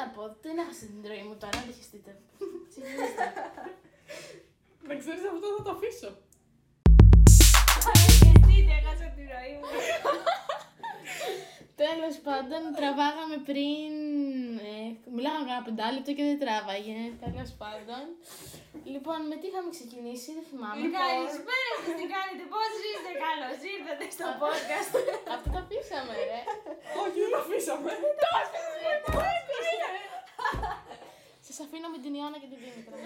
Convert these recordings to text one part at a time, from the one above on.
να πω, δεν έχασα την ροή μου τώρα, δεν χεστείτε. Συνεχίστε. Να ξέρεις αυτό θα το αφήσω. Ευχαριστείτε, έχασα τη ροή μου. Τέλος πάντων, τραβάγαμε πριν. Ε, μιλάγαμε κανένα πεντάλεπτο και δεν τράβαγε. Τέλος πάντων. Λοιπόν, με τι είχαμε ξεκινήσει, δεν θυμάμαι. Καλησπέρα σας, τι κάνετε, πώς είστε, καλώς ήρθατε στο podcast. Αυτό το αφήσαμε, ρε. Όχι, δεν το αφήσαμε. Σας αφήνω με την Ιώνα και την Δήμητρα.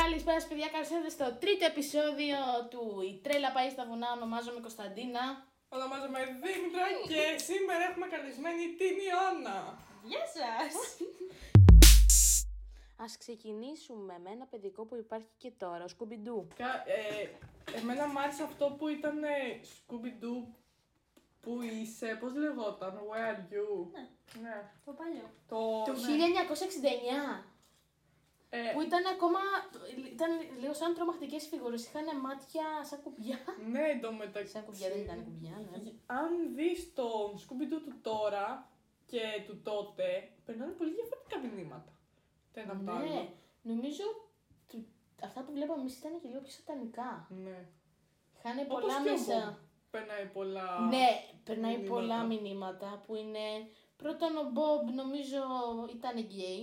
Καλησπέρα σας, παιδιά, καλώς ήρθατε στο τρίτο επεισόδιο του «Η τρέλα πάει στα βουνά», ονομάζομαι Κωνσταντίνα. Ονομάζομαι Δήμητρα και σήμερα έχουμε καλεσμένη την Ιώνα. Γεια σας. Ας ξεκινήσουμε με ένα παιδικό που υπάρχει και τώρα, ο Σκουμπιντού. Κα- ε, εμένα μου άρεσε αυτό που ήταν Scooby-Doo που είσαι, πώς λεγόταν, Where are you; Ναι. Ναι. Το παλιό. Το, Το ναι. 1969. Ε, Που ήταν ακόμα. ήταν λίγο σαν τρομακτικές φιγούρες. Είχαν μάτια σαν κουμπιά. ναι, εντωμεταξύ. Σαν κουμπιά δεν ήταν κουμπιά, ναι. Αν δεις τον Scooby-Doo του τώρα και του τότε, περνάνε πολύ διαφορετικά μηνύματα. Το ένα από το Ναι, άλλο. νομίζω του- αυτά που βλέπαμε εμείς ήταν και λίγο πιο σατανικά. Ναι. Είχαν Όπως πολλά και ο μέσα. Bob. Περνάει πολλά. Ναι, περνάει μηνύματα. πολλά μηνύματα που είναι. Πρώτον, ο Μπομπ νομίζω ήταν γκέι.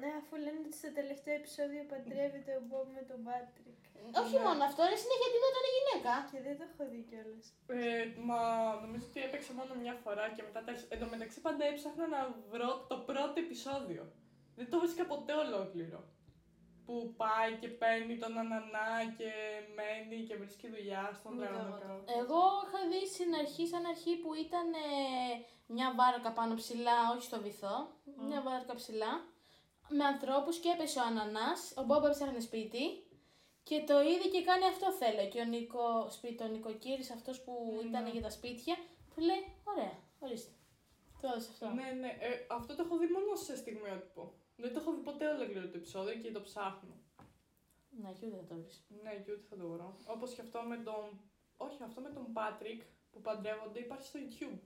Ναι, αφού λένε ότι στο τελευταίο επεισόδιο παντρεύεται ο Μπομπ με τον Πάτρικ. Όχι μόνο αυτό, είναι συνέχεια την ήταν γυναίκα. Και δεν το έχω δει κιόλας. Ε, μα νομίζω ότι έπαιξε μόνο μια φορά και μετά τα... Εν τω μεταξύ πάντα έψαχνα να βρω το πρώτο επεισόδιο. Δεν το βρίσκα ποτέ ολόκληρο. Που πάει και παίρνει τον ανανά και μένει και βρίσκει δουλειά στον Ούτε εγώ Δραγωνακά. Εγώ είχα δει στην αρχή, σαν αρχή που ήταν ε, μια βάρκα πάνω ψηλά, όχι στο βυθό, μια βάρκα ψηλά, με ανθρώπους και έπεσε ο Ανανάς, ο Μπόμπ έψαχνε σπίτι και το είδε και κάνει αυτό θέλω. Και ο, Νικο, σπίτι, ο νοικοκύρης αυτός που ήταν για τα σπίτια, του λέει, ωραία, ορίστε. Το έδωσε αυτό. Ναι, ναι. Ε, αυτό το έχω δει μόνο σε στιγμιότυπο. Δεν το έχω δει ποτέ ολόκληρο το επεισόδιο και το ψάχνω. Να, και ούτε θα το βρεις. Ναι, και ούτε θα το βρω. Όπως και αυτό με τον. Όχι, αυτό με τον Πάτρικ που παντρεύονται υπάρχει στο YouTube.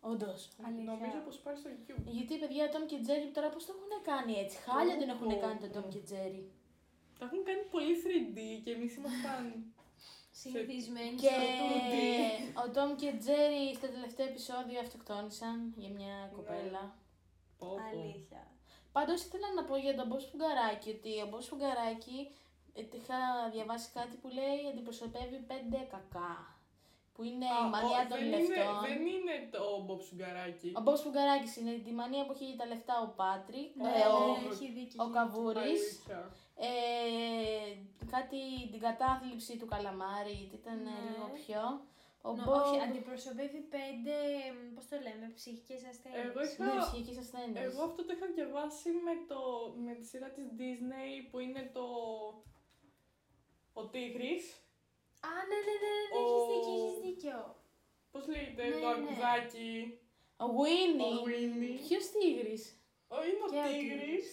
Όντως. Αλήθεια. Νομίζω πως υπάρχει στο YouTube. Γιατί παιδιά, Tom και Jerry τώρα πώς το έχουν κάνει έτσι; Χάλια Πω, δεν έχουν πω, κάνει το πω. Tom και Jerry. Τα έχουν κάνει πολύ 3D και εμείς ήμασταν. Συνηθισμένη Και στο τούτη. ο Τόμ και Τζέρι στο τελευταίο επεισόδιο αυτοκτόνησαν για μια κοπέλα. Πω, πω. Αλήθεια. Πάντως ήθελα να πω για τον Μπό Σφουγγαράκη ότι ο Μπό Σφουγγαράκη ε, είχα διαβάσει κάτι που λέει αντιπροσωπεύει πέντε κακά. Που είναι Α, η μανία ο- των δεν είναι- λεφτών. Δεν είναι το Μποb Σουγκαράκι. Ο Μπό Σφουγγαράκη είναι τη μανία που έχει τα λεφτά ο Πάτρικ, Ναι, ε, ο, ναι, έχει δίκιο. ο Καβούρης. Αλήθεια. Ε, κάτι την κατάθλιψη του καλαμάρι, ήταν ε, Ναι. λίγο πιο. Ο Νο- Bob- όχι, αντιπροσωπεύει πέντε, πώς το λέμε, ψυχικές ασθένειες. Εγώ είχα- Ναι, ψυχικές ασθένειες. Εγώ αυτό το είχα διαβάσει με, το, με τη σειρά της Disney που είναι το... Ο Τίγρης. Α, ναι, ναι, ναι, ναι, Ο- έχεις δίκιο, έχεις δίκιο. Πώς λέγεται Ναι, το ναι. αρκουδάκι. Ο Winnie. Ο Winnie. Ποιος τίγρης; Ο, είναι ο Και ο Τίγρης.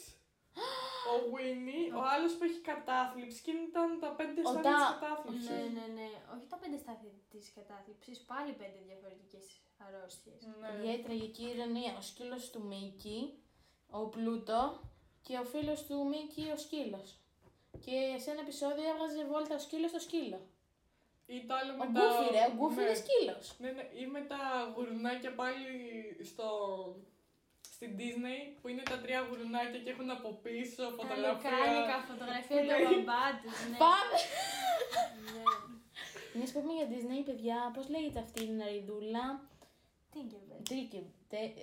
Ο Winnie. Ο άλλος που έχει κατάθλιψη και ήταν τα πέντε Ο στάδια Τα- της κατάθλιψης. Ναι, ναι, ναι. Όχι τα πέντε στάδια της κατάθλιψης, πάλι πέντε διαφορετικές αρρώστιες. Ναι. Παιδιά, η τραγική ηρωνία. Ο σκύλος του Μίκη, ο Πλούτο και ο φίλος του Μίκη ο σκύλος. Και σε ένα επεισόδιο έβγαζε βόλτα ο σκύλος στο σκύλο. Ή το άλλο Ο με τα... Γκούφι ρε, ο Γκούφι ναι. είναι σκύλος. Ναι, ναι, ή με τα γουρνάκια πάλι στο... στην Disney που είναι τα τρία γουρνάκια και έχουν από πίσω Τα φωτογραφία. λουκάνικα, φωτογραφία Ναι. του μπαμπά τους, ναι. Πάμε! ναι. Μιας που είπαμε για Disney, παιδιά, πώς λέγεται αυτή η ναριδούλα; Tinkerbell. Τρίκε. τε-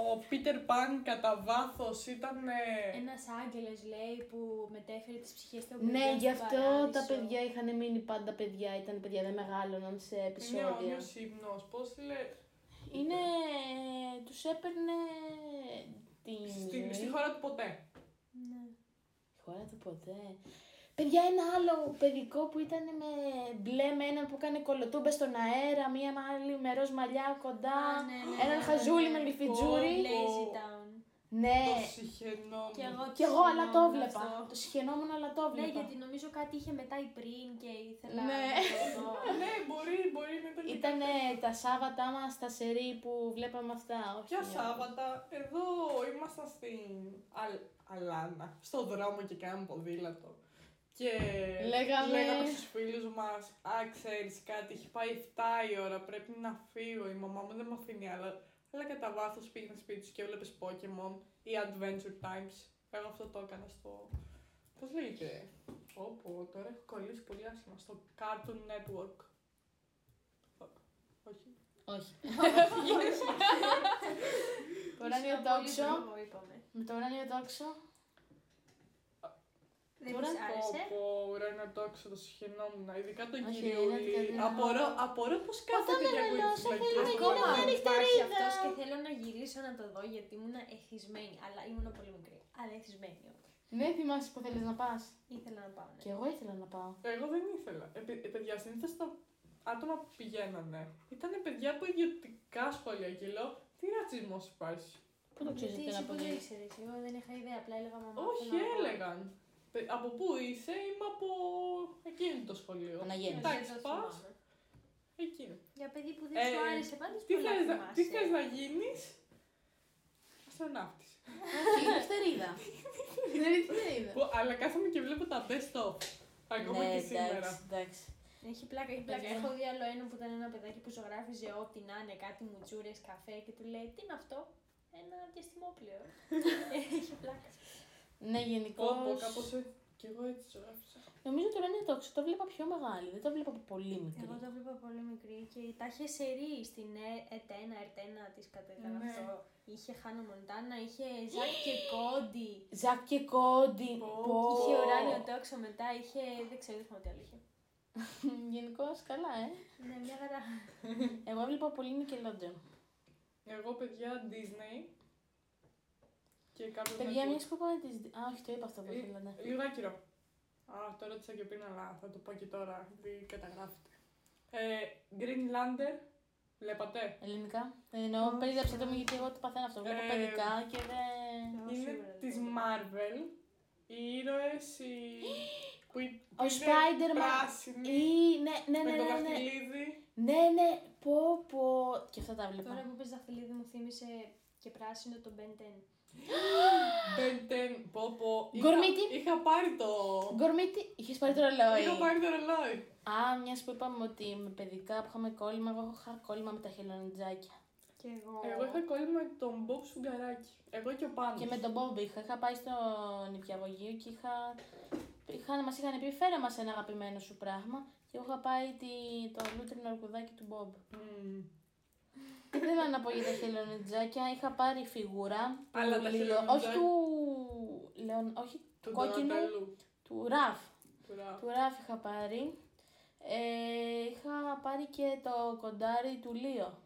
Ο Peter Pan κατά βάθος ήταν. ε, Ένας άγγελος λέει που μετέφερε τις ψυχές των Ναι, παιδιών γι' στον αυτό τα παράδεισο. παιδιά είχαν μείνει πάντα παιδιά. Ήταν παιδιά, δεν μεγάλωναν σε Είναι επεισόδια. όνιος ύπνος. Πώς λέει. Είναι. Τους έπαιρνε. Την. Στη, ζωή. στη χώρα του ποτέ. Ναι. Η χώρα του ποτέ. Παιδιά, ένα άλλο παιδικό που ήταν με μπλε με έναν που έκανε κολοτούμπες στον αέρα, μία άλλη με ροζ μαλλιά κοντά, Α, ναι, ναι, έναν ναι, χαζούλι ναι. με γλυφιτζούρι. Πω, Lazy Town. Ναι, Το συχαινόμουν. Και εγώ, κι εγώ αλλά το συγγνώμη βλέπα. αυτό. Το συχαινόμουν αλλά το Ναι, βλέπα. γιατί νομίζω κάτι είχε μετά η πριν και ήθελα Ναι. να το δω. Ναι, μπορεί, μπορεί να ήταν. και Ήταν κάτι. τα Σάββατα μας τα σερί που βλέπαμε αυτά. Όχι Ποια μια- Σάββατα, εδώ ήμασταν στην Αλ... Αλάνα, στο δρόμο και κάναμε ποδήλατο. Και Λέγαμε- λέγαμε στους φίλους μας, α, ξέρεις κάτι, έχει πάει 7 η ώρα, πρέπει να φύγω, η μαμά μου δεν με αφήνει άλλα. Αλλά κατά βάθος πήγαινε σπίτι σου και έβλεπες Pokemon ή Adventure Times. Εγώ αυτό το έκανα στο. Πώς λέγεται; Όπω τώρα έχω κολλήσει πολύ άσχημα. Στο Cartoon Network. Ω- Όχι. Όχι. Το ουράνιο Ήσουν πολύ τόξο. δρόμο, είπαμε. Με το ουράνιο τόξο. Δεν Τώρα της άρεσε. Από ουράνιο τόξο το συχαινόμουν, ειδικά τον Όχι, κυριούλη. είναι κάτι- Απορώ, απορώ πώ κάθεται δεν και ακούει εννοώ, τις σε φυλακές θέλει του να Ακόμα είναι κόσμου. μια υπάρχει νυχτερίδα. αυτός και θέλω να γυρίσω να το δω γιατί ήμουν εθισμένη. Αλλά ήμουν πολύ μικρή. Αλλά εθισμένη όμως. Ναι, θυμάσαι που θέλεις να πας. Ήθελα να πάω. Ναι. Και εγώ ήθελα να πάω. Εγώ δεν ήθελα. Ε, παι- ε, παιδιά, συνήθως τα άτομα που πηγαίνανε ήταν παιδιά από ιδιωτικά σχολεία και λέω τι ρατσισμός υπάρχει. Πού το ξέρεις Γιατί ότι εσύ είναι που από δεν εκεί. ήξερες. Εγώ δεν είχα ιδέα. Απλά έλεγα μαμά. Όχι, θέλω να πάω». έλεγαν. «Παι- Από πού είσαι, είμαι από εκείνο το σχολείο. Παναγέννη. Δεν Εντάξει, το πας. θυμάμαι. Εκείνο. Για παιδί που δεν Ε, σου άρεσε πάντως Τι πολλά θες, να, τι θυμάσαι. θες να γίνεις, αστροναύτης. Όχι, νυχτερίδα. Δεν είναι νυχτερίδα. Που- Αλλά κάθομαι και βλέπω τα best of. Ακόμα Ναι, και σήμερα. εντάξει, εντάξει. Έχει πλάκα, έχει πλάκα. Παιδιά. Έχω δει άλλο ένα που ήταν ένα παιδάκι που ζωγράφιζε ό,τι να είναι, κάτι μουτσούρες, καφέ και του λέει Τι είναι αυτό, Ένα διαστημόπλαιο. έχει πλάκα. Ναι, Πω, γενικώ. πω, κάπως έτσι. Κι εγώ έτσι ζωγράφισα. Νομίζω το ουράνιο τόξο το βλέπα πιο μεγάλη. Δεν το βλέπα από πολύ μικρή. Εγώ το βλέπα πολύ μικρή και τα είχε σερί στην Ε- ΕΤ1, ΕΡΤ1 της κατέκανα Ναι. αυτό. Είχε Χάνα Μοντάνα, είχε Ζακ και Κόντι. Ζακ και κόντι. Πω. Πω. Είχε ουράνιο τόξο μετά, είχε. Δεν ξέρω, δεν θυμάμαι τι άλλο είχε. Γενικώς καλά, ε. Ναι, μια χαρά. Εγώ έβλεπα πολύ Nickelodeon. Εγώ, παιδιά, Disney. Και κάποιος Παιδιά, μια που είπαμε τη. Α, όχι, το είπα αυτό που Ε, ήθελα. ναι. Λίγο άκυρο. Α, το ρώτησα και πριν, αλλά θα το πω και τώρα, επειδή καταγράφεται. Ε, Greenlander, βλέπατε; Ελληνικά. Ε, Εννοώ, Όχι. περίγραψε το μου γιατί εγώ το παθαίνω αυτό. Βλέπω Ε, παιδικά και δεν. Εγώ Είναι σίγουρα δεν της το βλέπω. Marvel. Οι ήρωες, οι... που, οι- που Ο είναι Spider-Man. πράσινοι, Ή, ναι, ναι, με ναι, το ναι, ναι. δαχτυλίδι. Ναι, ναι, πω, πω. Και αυτά τα Τώρα βλέπα. που πες δαχτυλίδι μου θύμισε και πράσινο το Ben 10. Ben 10, πω πω. Είχα- Γκορμίτι. Είχα πάρει το... Γκορμίτι, είχες πάρει το ρολόι. Είχα πάρει το ρολόι. Α, μιας που είπαμε ότι με παιδικά που είχαμε κόλλημα, εγώ είχα κόλλημα με τα χελονιτζάκια. Και εγώ. Εγώ είχα κόλλημα με τον Bob Σουγκαράκη. Εγώ και ο Πάνος. Και με τον Μπόμπι είχα, είχα πάει στο νηπιαγωγείο και είχα, είχα, μας είχαν πει φέρε μας ένα αγαπημένο σου πράγμα και εγώ είχα πάει τη, το λούτρινο αρκουδάκι του Μπομπ. Μμμ. Δεν θέλω να πω για τα χελονιτζάκια, είχα πάρει φιγούρα του Αλλά τα Λεω- χελονιτζάκια- όχι του, Λεων, όχι Του κόκκινου, Ντονατέλου. του Ραφ. Του Ραφ. Του Ραφ είχα πάρει. Ε, είχα πάρει και το κοντάρι του Λίο.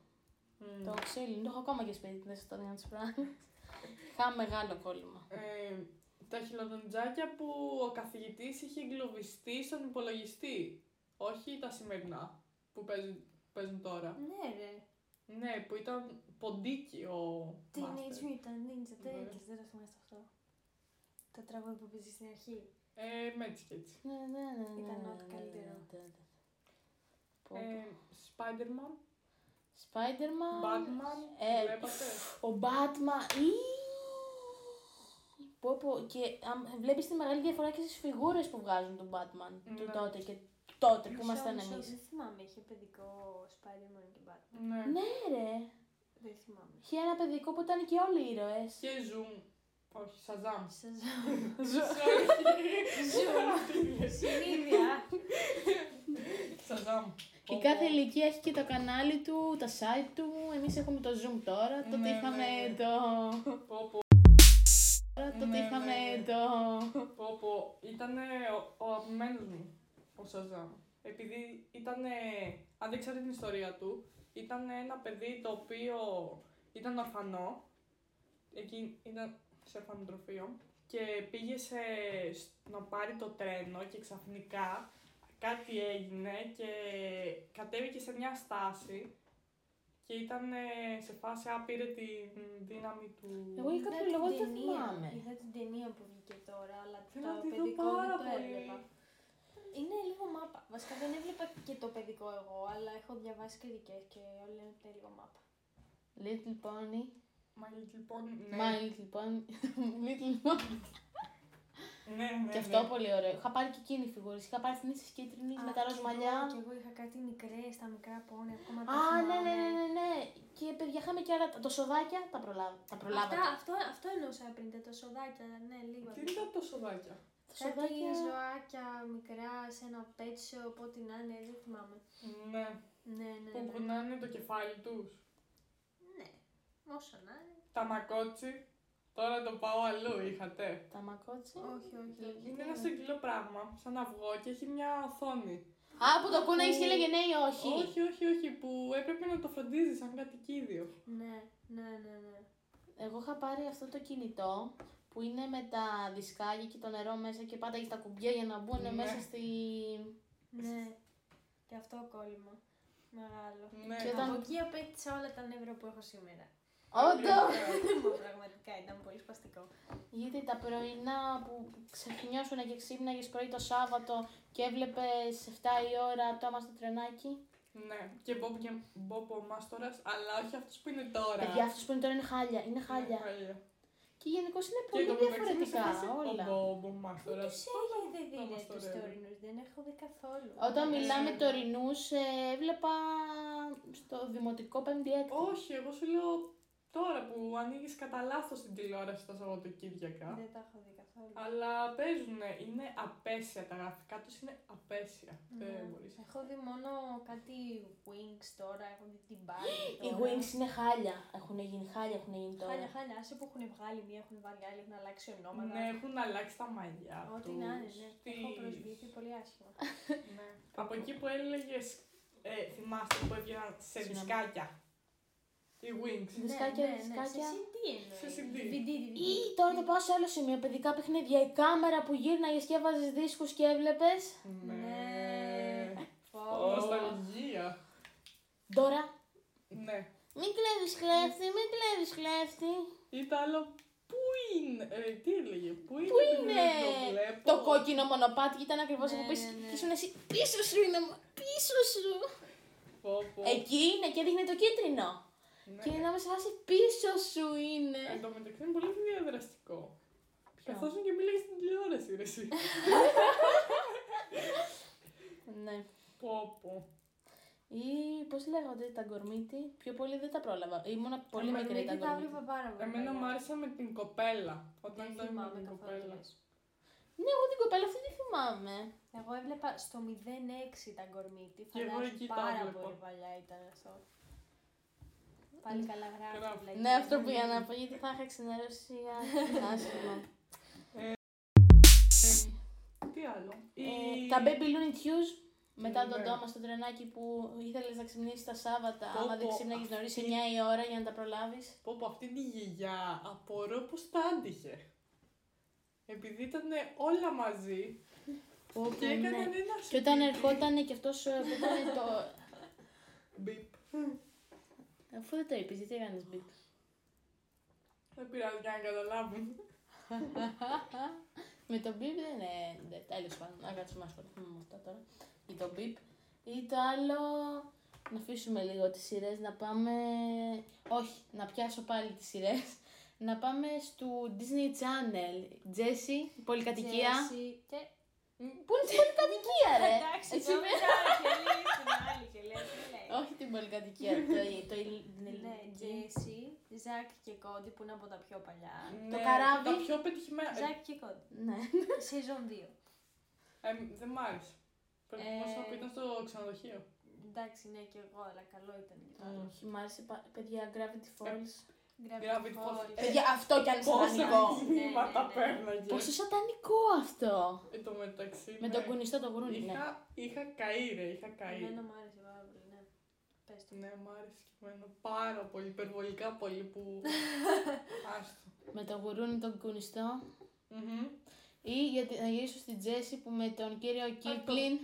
Μμ. Το ξύλινο, το έχω ακόμα και σπίτι, δεν στο να τις πράγματες. Είχα μεγάλο κόλλημα. Ε, τα χιλοδοντζάκια που ο καθηγητής είχε εγκλωβιστεί στον υπολογιστή. Όχι τα σημερινά που παίζουν, παίζουν τώρα. Ναι, ρε. Ναι, που ήταν ποντίκι ο Teenage Master. Mutant Ninja Ναι. Turtles, δεν το θυμάστε αυτό. Το τραγούδι που παίζει στην αρχή. Ε, με έτσι και έτσι. Ναι, ναι, ναι, ναι. Ήταν ναι, ό,τι ναι, καλύτερο. ναι, ναι, ναι. Πω, πω. Ε, Spider-Man, Spider-Man. Batman, Ε, βλέπατε. Ο Batman. Ή... Πω, πω. Και αμ, βλέπεις τη μεγάλη διαφορά και στις φιγούρες που βγάζουν τον Batman του Ναι. τότε και τότε που Μισό, ήμασταν μισό, εμείς. Δεν θυμάμαι, είχε παιδικό Spider-Man και Batman. Ναι. Ναι ρε. Δεν θυμάμαι. Είχε ένα παιδικό που ήταν και όλοι οι ήρωες. Και Zoom. Όχι, Shazam. Σας Sorry. Συνήθεια. Shazam. Η κάθε ηλικία έχει και το κανάλι του, τα site του. Εμείς έχουμε το Zoom τώρα. Τότε Ναι, είχαμε ναι. το... Πω, πω, Τώρα τότε Ναι, είχαμε ναι. το... πω, πω. Ήτανε ο, ο αγαπημένος μου, ο Shazam. Επειδή ήτανε, αν δεν ξέρετε την ιστορία του, ήταν ένα παιδί το οποίο ήταν ορφανό. Εκεί ήταν σε ορφανοτροφείο και πήγε σε, να πάρει το τρένο και ξαφνικά κάτι έγινε και κατέβηκε σε μια στάση και ήταν ε, σε φάση άπειρε τη δύναμη του. Εγώ για Είδα κάποιο την λόγο δεν το ταινία. θυμάμαι. Είδα την ταινία που βγήκε τώρα, αλλά Θέλω να το τη δω παιδικό πάρα δεν το πολύ. έβλεπα. Είναι λίγο μάπα. Βασικά δεν έβλεπα και το παιδικό εγώ, αλλά έχω διαβάσει κριτικέ και όλοι λένε ότι είναι λίγο μάπα. Little Pony. Μα λοιπόν. Ναι, My Little Pony. Little Pony. ναι, ναι, Και ναι. αυτό πολύ ωραίο. Είχα πάρει και εκείνη φιγούρες. Είχα πάρει την ίσης κίτρινη με τα Α, ροζ κι μαλλιά. εγώ- Κι εγώ είχα κάτι μικρές, τα μικρά πόνια, ακόμα τα Α, ναι, ναι, θυμάμαι. ναι, ναι, ναι. Και παιδιά, είχαμε και άλλα. Το σοδάκια τα, προλάβα, τα προλάβατε. Αυτά, αυτό, αυτό εννοούσα πριν, τα σοδάκια, ναι, λίγο. Τι ήταν το σοδάκια; Τα Κάτι σοδάκια. ζωάκια μικρά σε ένα pet shop, ό,τι να είναι, δεν θυμάμαι. Ναι. Ναι, ναι, Που ναι. κουνάνε το κεφάλι τους. Ναι, όσο να είναι. Τα μακότσι. Τώρα το πάω αλλού, είχατε. Τα μακότσι. Όχι, όχι, όχι. Είναι ένα στρογγυλό πράγμα, σαν αυγό και έχει μια οθόνη. Α, που το κούναγε και έλεγε ναι ή όχι. Όχι, όχι, όχι, που έπρεπε να το φροντίζεις σαν κατοικίδιο. Ναι, ναι, ναι, ναι. Εγώ είχα πάρει αυτό το κινητό που είναι με τα δισκάκια και το νερό μέσα και πάντα έχει τα κουμπιά για να μπουν Ναι. μέσα στη. Ναι, και αυτό κόλλημα. Μεγάλο. Ναι. Και όταν- Από εκεί απέκτησα όλα τα νεύρα που έχω σήμερα. Όντως! Μα πραγματικά ήταν πολύ σπαστικό. Γιατί τα πρωινά που ξεχνιώσουν και ξύπναγες πρωί το Σάββατο και έβλεπες 7 η ώρα το άμα στο τρενάκι; Ναι, και Μπομπ και Μπομπ ο Μάστορας, αλλά όχι αυτός που είναι τώρα. Παιδιά, αυτό που είναι τώρα είναι χάλια. Είναι χάλια. χάλια. Και γενικώς είναι Και πολύ το μεταξύ με σε διαφορετικά φάση όλα. Ο Μπομπ ο Μάστορας. Τους έχετε δει θα ρε, μας το τους ρεύει. τωρινούς, δεν έχω δει καθόλου. Όταν Ναι. μιλάμε τωρινούς, έβλεπα στο δημοτικό 5η έκτη. Όχι, εγώ σου λέω τώρα που ανοίγεις κατά λάθος την τηλεόραση τα Σαββατοκύριακα. Δεν τα έχω δει καθόλου. Αλλά παίζουν, είναι απέσια, τα γραφικά τους είναι απέσια. Ναι. Δεν μπορείς. Έχω δει μόνο κάτι Wings τώρα, έχω δει την Barbie Οι τώρα. Wings είναι χάλια. Έχουν γίνει χάλια, έχουν γίνει τώρα. Χάλια, χάλια, άσε που έχουν βγάλει μία, έχουν βάλει άλλη, έχουν αλλάξει ονόματα. Ναι, έχουν αλλάξει τα μαλλιά Ό,τι τους, να είναι, ναι. τις- Έχω προσβληθεί πολύ άσχημα. Ναι. Από εκεί που έλεγες, ε, θυμάστε που έβγαιναν σε Συγγνώμη. δισκάκια. Οι Wings. Δισκάκια, ναι, ναι, δισκάκια. Σε CD εννοεί. Σε CD. DVD, DVD. Ή τώρα το πάω σε άλλο σημείο. Παιδικά παιχνίδια. Η κάμερα που γύρναγες και έβαζες δίσκους και έβλεπες. Ναι. Πω, Ω, Νοσταλγία. Τώρα. Ναι. Μην κλέβεις κλέφτη, μην κλέβεις κλέφτη. Ή το άλλο, πού είναι, ε, τι έλεγε, πού είναι, Πού που είναι; δεν το βλέπω. το κόκκινο μονοπάτι και ήταν ακριβώς Ναι, από πίσω. ναι, ναι. Και ήσουν εσύ πίσω σου είναι. μ- Πίσω σου. Πω, πω. Εκεί είναι και δείχνει το κίτρινο. Ναι. Και να με σε φάση πίσω σου είναι. Εν τω μεταξύ είναι πολύ διαδραστικό. Ποιο; Καθόσουν και μίλαγε στην τηλεόραση, ρε εσύ. Ναι. πω, πω. Ή πώς λέγονται τα γκορμίτι; Πιο πολύ δεν τα πρόλαβα. Ήμουν πολύ Τα μικρή τα Μαγνήτη τα γκορμίτι. έβλεπα πάρα πολύ. Εμένα παλιά. μου άρεσε με την κοπέλα. Όταν Δεν ήταν με θυμάμαι την καθόλου. κοπέλα. λες. Ναι, εγώ την κοπέλα αυτή τη θυμάμαι. Εγώ έβλεπα στο 06 τα γκορμίτι. Και εγώ Φαντάζομαι εκεί τα πάρα έβλεπα. πολύ παλιά ήταν αυτό. Πάλι καλά γράφει. Γράφει. βλακία, Ναι, αυτό δεν που για είναι. να πω, γιατί θα είχα ξενέρωση άσχημα. Τι άλλο; Ε, Η- τα Baby Looney Tunes, μετά τον Ναι. Τόμας στο τρενάκι που ήθελες να ξυπνήσεις τα Σάββατα, Πω, άμα δεν πω, ξύπναγες νωρίς αυτή- 9 η ώρα για να τα προλάβεις. Πω πω αυτή τη γιαγιά απορώ πως τα άντυχε. Επειδή ήταν όλα μαζί Πω, και πω, έκαναν ναι. ένα Και όταν σπίτι. ερχόταν και αυτός ε, που ήταν το... Μπιπ. Αφού δεν το είπες, γιατί έκανες μπιπ. Δεν πειράζει για να καταλάβουν. Με το μπιπ δεν είναι... δεν- Τέλος πάντων, να κάτσουμε να ασχοληθούμε με αυτό τώρα. Ή το μπιπ. Ή το άλλο... Να αφήσουμε λίγο τις σειρές, να πάμε... Όχι, να πιάσω πάλι τις σειρές. Να πάμε στο Disney Channel. Jessie, πολυκατοικία. Τζέσι και... Πού είναι η πολυκατοικία, ρε! Εντάξει, Έτσι το με- Μιχάλη, την άλλη και λέει, τι λέει. Όχι την πολυκατοικία, το, το, την Ναι, ελληνική. Τζέσι, Ζακ και Κόντι που είναι από τα πιο παλιά. Το Ναι, καράβι. Τα πιο πετυχημένα. Ζακ και Κόντι. Ναι. Season 2. Ε, ε, δεν μ' άρεσε. Προτιμούσα Ε, που ήταν στο ξενοδοχείο. Εντάξει, ναι, και εγώ, αλλά καλό ήταν και το άλλο. Όχι, μ' άρεσε, πα- παιδιά, Gravity Falls. Gravity Falls. Falls. Παιδιά, αυτό κι αν είναι Πόσα σατανικό. μηνύματα Ναι, ναι, ναι. πέρναγε. Πόσο σατανικό αυτό. Εν τω μεταξύ. Με ναι. τον κουνιστό το γουρούνι, ναι. Είχα, είχα καεί ρε, είχα καεί. Εμένα μου άρεσε πάρα πολύ, ναι. Πες το. Ναι, μου άρεσε και εμένα πάρα πολύ, υπερβολικά πολύ που... Άστο. Με το γουρούνι τον κουνιστό. Μμμ. Ή γιατί να γυρίσω στην Τζέσι που με τον κύριο Κίπλιν.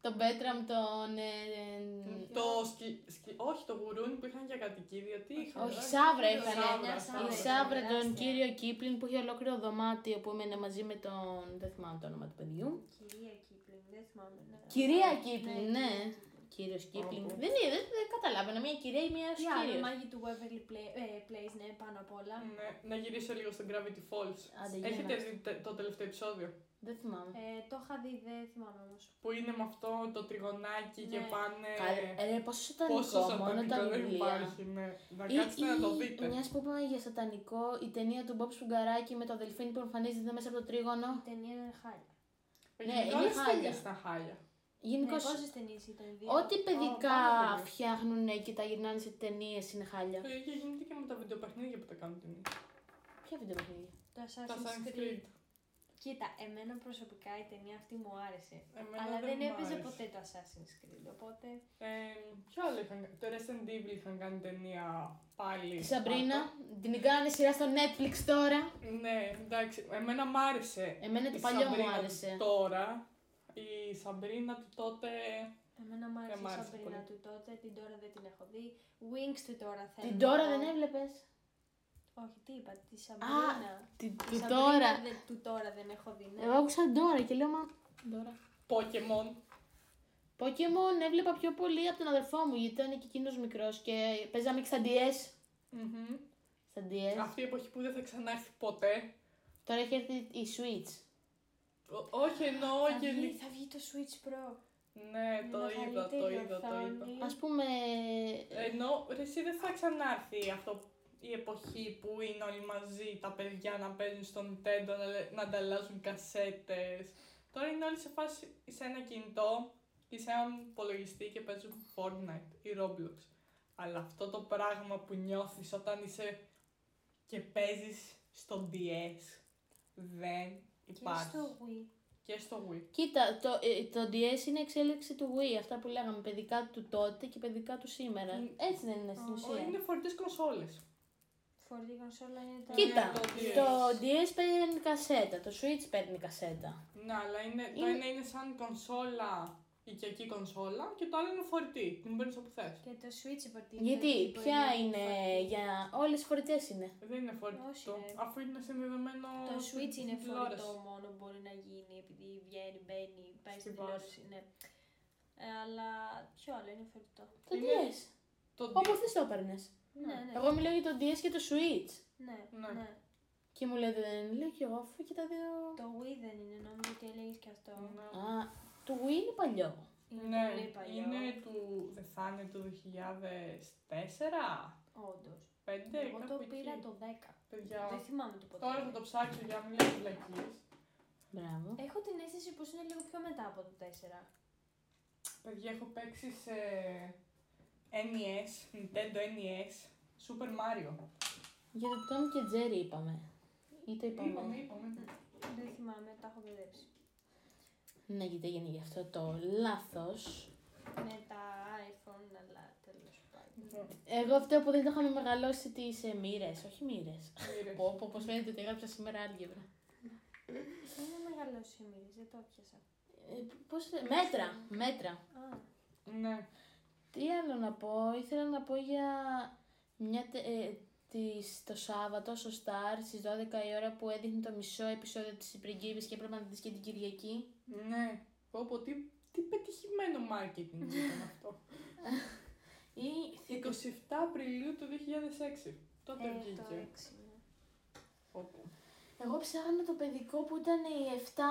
Τον Πέτραμ, τον. ε, ε, Το σκι, σκι, όχι, το γουρούνι που είχαν για κατοικίδιο, τι είχαν. όχι, ε; Σάβρα Κύριο, είχαν. μια Η Σάβρα Σάβρα, είχαν, τον τεράστια. κύριο Κίπλιν που είχε ολόκληρο δωμάτιο που έμενε μαζί με τον. Δεν θυμάμαι το όνομα του παιδιού. Κυρία Κίπλινγκ, δεν θυμάμαι. ναι. Κυρία Ναι, Κίπλιν, ναι, ναι. Κίπλινγκ. Κύριος Κίπλιν. Όπου. Δεν είναι, δεν, δεν καταλάβαινα. Μια κυρία ή μια Τι άλλο, κύριος. μάγοι του Waverly Pla- ε, Place, ναι, πάνω απ' όλα. Ναι, να γυρίσω λίγο στο Gravity Falls. Άντε, για Έχετε να. δει τε- το τελευταίο επεισόδιο; Δεν θυμάμαι. Ε, το είχα δει, δεν θυμάμαι όμως. Που είναι με αυτό το τριγωνάκι και Ναι. πάνε. Καλέ, ρε, πόσο Πόσο σατανικό, μόνο τα σατανικό δεν βιβλία. υπάρχει, ναι. Να Ή, κάτσετε να το δείτε. Μιας που είπαμε για σατανικό, η ταινία του Μπομπ Σουγκαράκη με το δελφίνι που εμφανίζεται μέσα από το τρίγωνο. Η ταινία είναι χάλια. Ναι, Γενικά είναι όλες οι χάλια. ταινίες ήταν χάλια. Γενικώς, Ναι, πόσε ταινίες ήταν, δύο. ό,τι παιδικά πάρα πολύ. φτιάχνουν και τα γυρνάνε σε ταινίες είναι χάλια. Το ίδιο γίνεται και με τα βιντεοπαιχνίδια που τα κάνουν ταινίες. Ποια βίντεο παιχνίδια. Το Τα Assassin's Assassin's Creed. Creed. Κοίτα, εμένα προσωπικά η ταινία αυτή μου άρεσε. Εμένα αλλά δεν μ' έπαιζε άρεσε. ποτέ το Assassin's Creed, οπότε. Ε, ποιο άλλο είχαν κάνει. Το Resident Evil είχαν κάνει ταινία πάλι. Τη Σαμπρίνα, κάτω. την κάνανε σειρά στο Netflix τώρα. Ναι, εντάξει. Εμένα μ' άρεσε. Εμένα το η παλιό μου Σαμπρίνα άρεσε. του Τώρα. Η Σαμπρίνα του τότε. Εμένα μου άρεσε μ' η άρεσε Σαμπρίνα πολύ. του τότε, την τώρα δεν την έχω δει. Wings του τώρα θέλω. Την να τώρα δω. δεν έβλεπες; Όχι, τι είπα, τη Σαμπρίνα. Την Τη του Σαμπρίνα τώρα. δεν- του τώρα δεν έχω δει. Ναι. Εγώ άκουσα τώρα και λέω μα. Τώρα. Pokemon. Pokemon έβλεπα πιο πολύ από τον αδερφό μου γιατί ήταν και εκείνος μικρός και παίζαμε και στα DS. Μμμ. Στα DS. Αυτή η εποχή που δεν θα ξανάρθει ποτέ. Τώρα έχει έρθει η Switch. Ό- όχι εννοώ Θα βγει, γενικά. θα βγει το Switch Pro. Ναι, το Με είδα, το μεγαλύτερη είδα, το είδα. οθόνη. Α πούμε. Ενώ ρε, εσύ δεν θα ξανάρθει αυτό η εποχή που είναι όλοι μαζί τα παιδιά να παίζουν στο Nintendo, να, λέ- να ανταλλάσσουν κασέτες. Τώρα είναι όλοι σε φάση σε ένα κινητό ή σε έναν υπολογιστή και παίζουν Fortnite ή Roblox. Αλλά αυτό το πράγμα που νιώθεις όταν είσαι και παίζεις στο DS δεν Και υπάρχει. στο Wii. Και στο Wii. Κοίτα, το, ε, το DS είναι εξέλιξη του Wii. Αυτά που λέγαμε, παιδικά του τότε και παιδικά του σήμερα. Μμ. Έτσι δεν είναι στην Ω, ουσία. Είναι φορητές κονσόλες. Φορτή κονσόλα είναι τα. Κοίτα, Ναι, το DS. το DS παίρνει κασέτα, το Switch παίρνει κασέτα. Ναι, αλλά είναι, το Είναι- ένα είναι σαν κονσόλα, οικιακή κονσόλα και το άλλο είναι φορητή. Την παίρνεις όπου θες. Και το Switch φορτή. Γιατί, μπορεί ποια να είναι φορτή. για όλες φορητές είναι; Δεν είναι φορητό. Όχι, ρε. αφού είναι συνδεδεμένο. Το στην Switch είναι τηλεόραση. φορητό μόνο μπορεί να γίνει επειδή βγαίνει, μπαίνει, πάει Στη στην βάση. τηλεόραση. Ναι. Ε, αλλά ποιο άλλο είναι φορητό; Το Είναι- DS. Το Όπως θες το έπαιρνες. Ναι, ναι. Εγώ μιλάω για το DS και το Switch. Ναι, Ναι. ναι. Και μου λέτε δεν είναι. Λέω και εγώ αφού και τα δύο. Το Wii δεν είναι, νόμιζα ότι έλεγε και αυτό. Ναι. Α, το Wii είναι παλιό. Είναι Ναι, πολύ παλιό. είναι του. Δεν θα είναι του 2004. Όντως. 5, Εγώ το πήρα το 10. Παιδιά, Δεν θυμάμαι το ποτέ. τώρα θα το ψάξω για να μην λέω βλακίες. Μπράβο. Έχω την αίσθηση πως είναι λίγο πιο μετά από το 4. Παιδιά, έχω παίξει σε NES, Nintendo NES, Super Mario. Για το Tom και Jerry είπαμε. Ή το είπαμε. Είπαμε, είπαμε. Δεν θυμάμαι, τα έχω μπερδέψει. Ναι, γιατί έγινε γι' αυτό το λάθος. Με τα iPhone, αλλά τέλος πάντων. Λοιπόν, Εγώ αυτό που δεν το είχαμε μεγαλώσει τις ε, μοίρες, όχι μοίρες. μοίρες. Πω, πω, πως φαίνεται ότι έγραψα σήμερα άλγευρα. Είναι μεγαλώσει η μοίρης, δεν το πιάσα. Ε, πώς, μέτρα, μέτρα. Α, Ναι. Τι άλλο να πω, ήθελα να πω για μια τε- ε, της, το Σάββατο στο Star στις 12 η ώρα που έδειχνε το μισό επεισόδιο της πριγκίπης και έπρεπε να δεις και την Κυριακή. Ναι. Πω πω, τι, τι πετυχημένο marketing ήταν αυτό. Ή 27 Απριλίου του 2006. Τότε ε, το βγήκε. 6, ναι. Οπότε. Εγώ ψάχνα το παιδικό που ήταν οι 7